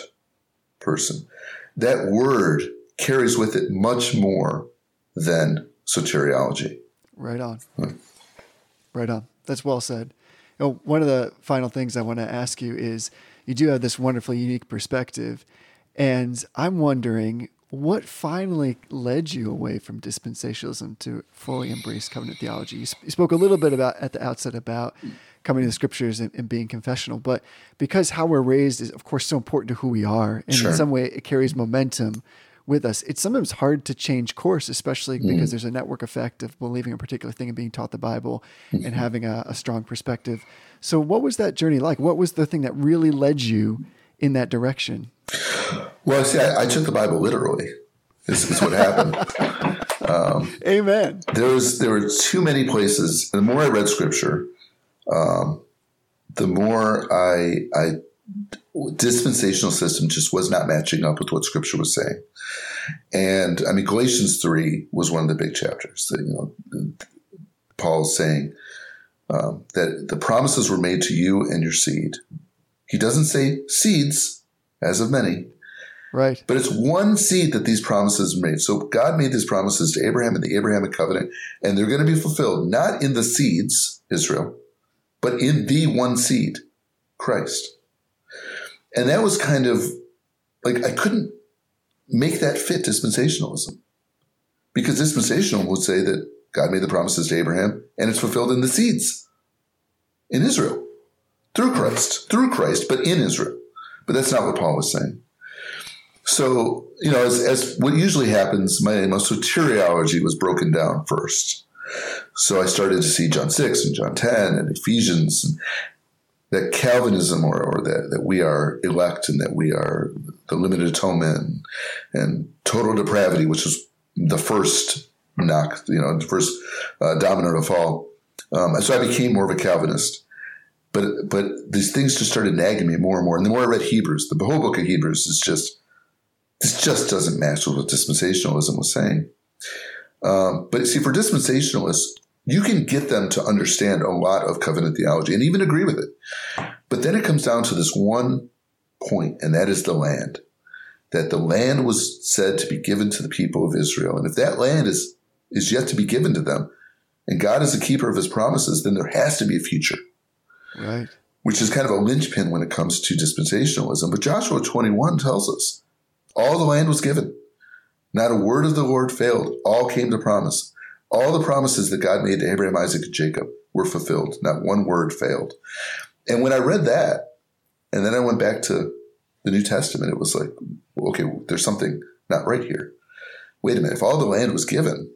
S2: person, that word carries with it much more than soteriology.
S1: Right on. Hmm. Right on. That's well said. You know, one of the final things I want to ask you is you do have this wonderfully unique perspective. And I'm wondering what finally led you away from dispensationalism to fully embrace covenant theology? You, sp- you spoke a little bit about at the outset about coming to the scriptures and, and, being confessional, but because how we're raised is, of course, so important to who we are, and sure. in some way it carries momentum with us. It's sometimes hard to change course, especially mm-hmm. because there's a network effect of believing a particular thing and being taught the Bible mm-hmm. and having a, a, strong perspective. So, what was that journey like? What was the thing that really led you in that direction?
S2: Well, see, I, I took the Bible literally. This is what happened. [laughs]
S1: Um, Amen.
S2: There was there were too many places. The more I read Scripture, um, the more I I dispensational system just was not matching up with what Scripture was saying. And I mean, Galatians 3 was one of the big chapters that, you know, Paul's saying um, that the promises were made to you and your seed. He doesn't say seeds, as of many.
S1: Right.
S2: But it's one seed that these promises made. So God made these promises to Abraham in the Abrahamic covenant, and they're going to be fulfilled not in the seeds, Israel, but in the one seed, Christ. And that was kind of like I couldn't make that fit dispensationalism. Because dispensational would say that God made the promises to Abraham and it's fulfilled in the seeds in Israel through Christ, through Christ, but in Israel. But that's not what Paul was saying. So, you know, as, as what usually happens, my, soteriology was broken down first. So I started to see John 6 and John 10 and Ephesians and that Calvinism or, or that, that we are elect and that we are the limited atonement and total depravity, which was the first knock, you know, the first uh, domino to fall. Um, and so I became more of a Calvinist. But but these things just started nagging me more and more. And the more I read Hebrews, the whole book of Hebrews is just this just doesn't match with what dispensationalism was saying. Um, but see, for dispensationalists, you can get them to understand a lot of covenant theology and even agree with it. But then it comes down to this one point, and that is the land. That the land was said to be given to the people of Israel. And if that land is, is yet to be given to them, and God is the keeper of his promises, then there has to be a future.
S1: Right.
S2: Which is kind of a linchpin when it comes to dispensationalism. But Joshua 21 tells us all the land was given. Not a word of the Lord failed. All came to promise. All the promises that God made to Abraham, Isaac, and Jacob were fulfilled. Not one word failed. And when I read that, and then I went back to the New Testament, it was like, okay, there's something not right here. Wait a minute. If all the land was given,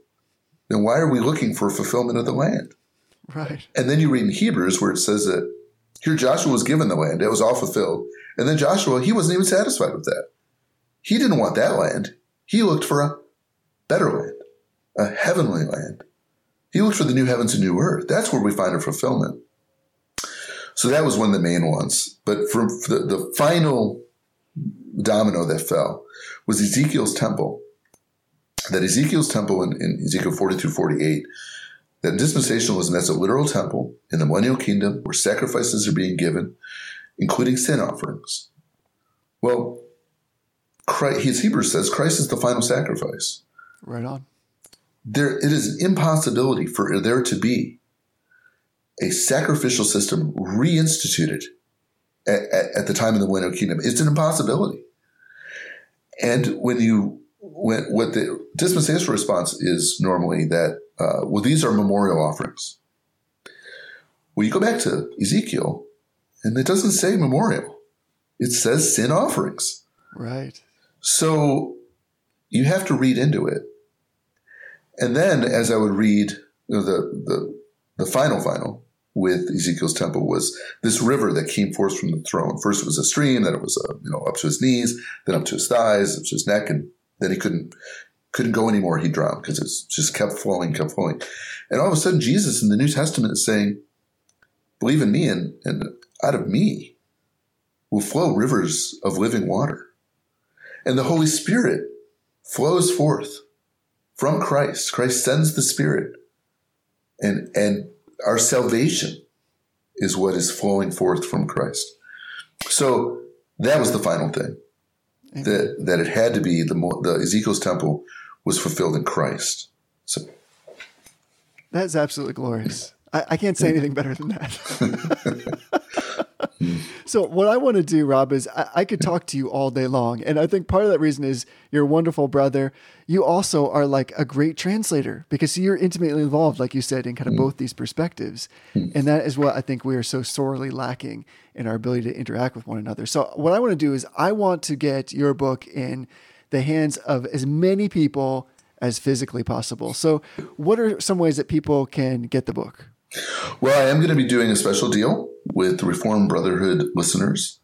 S2: then why are we looking for fulfillment of the land?
S1: Right.
S2: And then you read in Hebrews where it says that here Joshua was given the land, it was all fulfilled. And then Joshua, he wasn't even satisfied with that. He didn't want that land. He looked for a better land a heavenly land. He looked for the new heavens and new earth. That's where we find our fulfillment. So that was one of the main ones. But for the, the final domino that fell was Ezekiel's temple. That Ezekiel's temple in, in Ezekiel 42, 48, that dispensationalism, that's a literal temple in the millennial kingdom where sacrifices are being given, including sin offerings. Well, Christ, his Hebrews says Christ is the final sacrifice.
S1: Right on
S2: there it is an impossibility for there to be a sacrificial system reinstituted at, at, at the time of the millennial kingdom. It's an impossibility. And when you when what the dispensational response is normally that uh, well these are memorial offerings. Well, you go back to Ezekiel, and it doesn't say memorial; it says sin offerings.
S1: Right.
S2: So you have to read into it and then as I would read you know, the, the, the final final with Ezekiel's temple was this river that came forth from the throne. First it was a stream, then it was you know up to his knees, then up to his thighs, up to his neck, and then he couldn't couldn't go anymore, he drowned because it just kept flowing, kept flowing. And all of a sudden, Jesus in the New Testament is saying, Believe in me, and, and out of me will flow rivers of living water. And the Holy Spirit flows forth from Christ. Christ sends the Spirit. And, and our salvation is what is flowing forth from Christ. So that was the final thing. That, that it had to be the, the Ezekiel's temple was fulfilled in Christ. So
S1: that's absolutely glorious. I, I can't say anything better than that. [laughs] [laughs] so what I want to do, Rob, is I, I, could talk to you all day long, and I think part of that reason is you're a wonderful brother. You also are like a great translator because you're intimately involved, like you said, in kind of mm. both these perspectives, mm. and that is what I think we are so sorely lacking in our ability to interact with one another. So what I want to do is I want to get your book in the hands of as many people as physically possible. So, what are some ways that people can get the book?
S2: Well, I am going to be doing a special deal with Reformed Brotherhood listeners,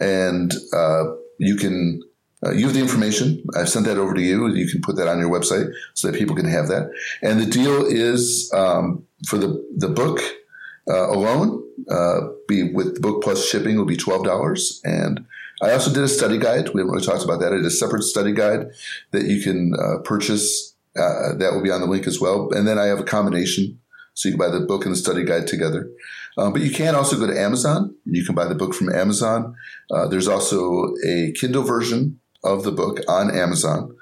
S2: and uh, you can. Uh, you have the information. I've sent that over to you. You can put that on your website so that people can have that. And the deal is um, for the the book uh, alone, uh, be with the book plus shipping will be twelve dollars, and I also did a study guide. We haven't really talked about that. I did a separate study guide that you can uh, purchase. Uh, that will be on the link as well. And then I have a combination. So you can buy the book and the study guide together. Um, but you can also go to Amazon. You can buy the book from Amazon. Uh, there's also a Kindle version of the book on Amazon.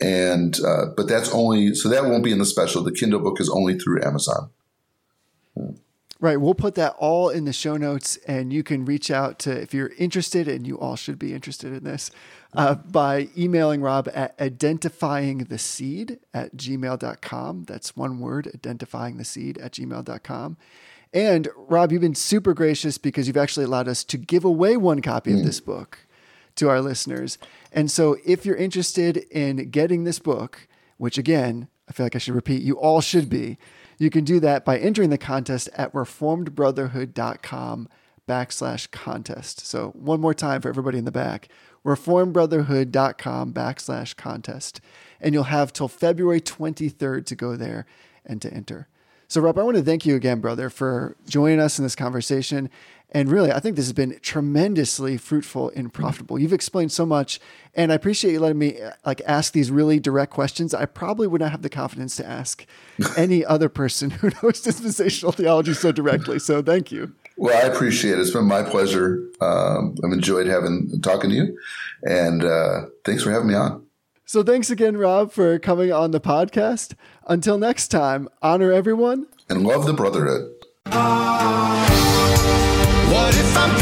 S2: And, uh, but that's only, so that won't be in the special. The Kindle book is only through Amazon.
S1: Right. We'll put that all in the show notes, and you can reach out to if you're interested, and you all should be interested in this, uh, by emailing Rob at identifyingtheseed at gmail.com. That's one word, identifyingtheseed at gmail.com. And Rob, you've been super gracious because you've actually allowed us to give away one copy mm. of this book to our listeners. And so if you're interested in getting this book, which again, I feel like I should repeat, you all should be. You can do that by entering the contest at reformedbrotherhood.com backslash contest. So one more time for everybody in the back, reformedbrotherhood.com backslash contest. And you'll have till February 23rd to go there and to enter. So, Rob, I want to thank you again, brother, for joining us in this conversation. And really, I think this has been tremendously fruitful and profitable. You've explained so much, and I appreciate you letting me like ask these really direct questions. I probably would not have the confidence to ask [laughs] any other person who knows dispensational [laughs] theology so directly. So, thank you.
S2: Well, I appreciate it. It's been my pleasure. Um, I've enjoyed having talking to you, and uh, thanks for having me on.
S1: So, thanks again, Rob, for coming on the podcast. Until next time, honor everyone
S2: and love the brotherhood.
S3: What if I'm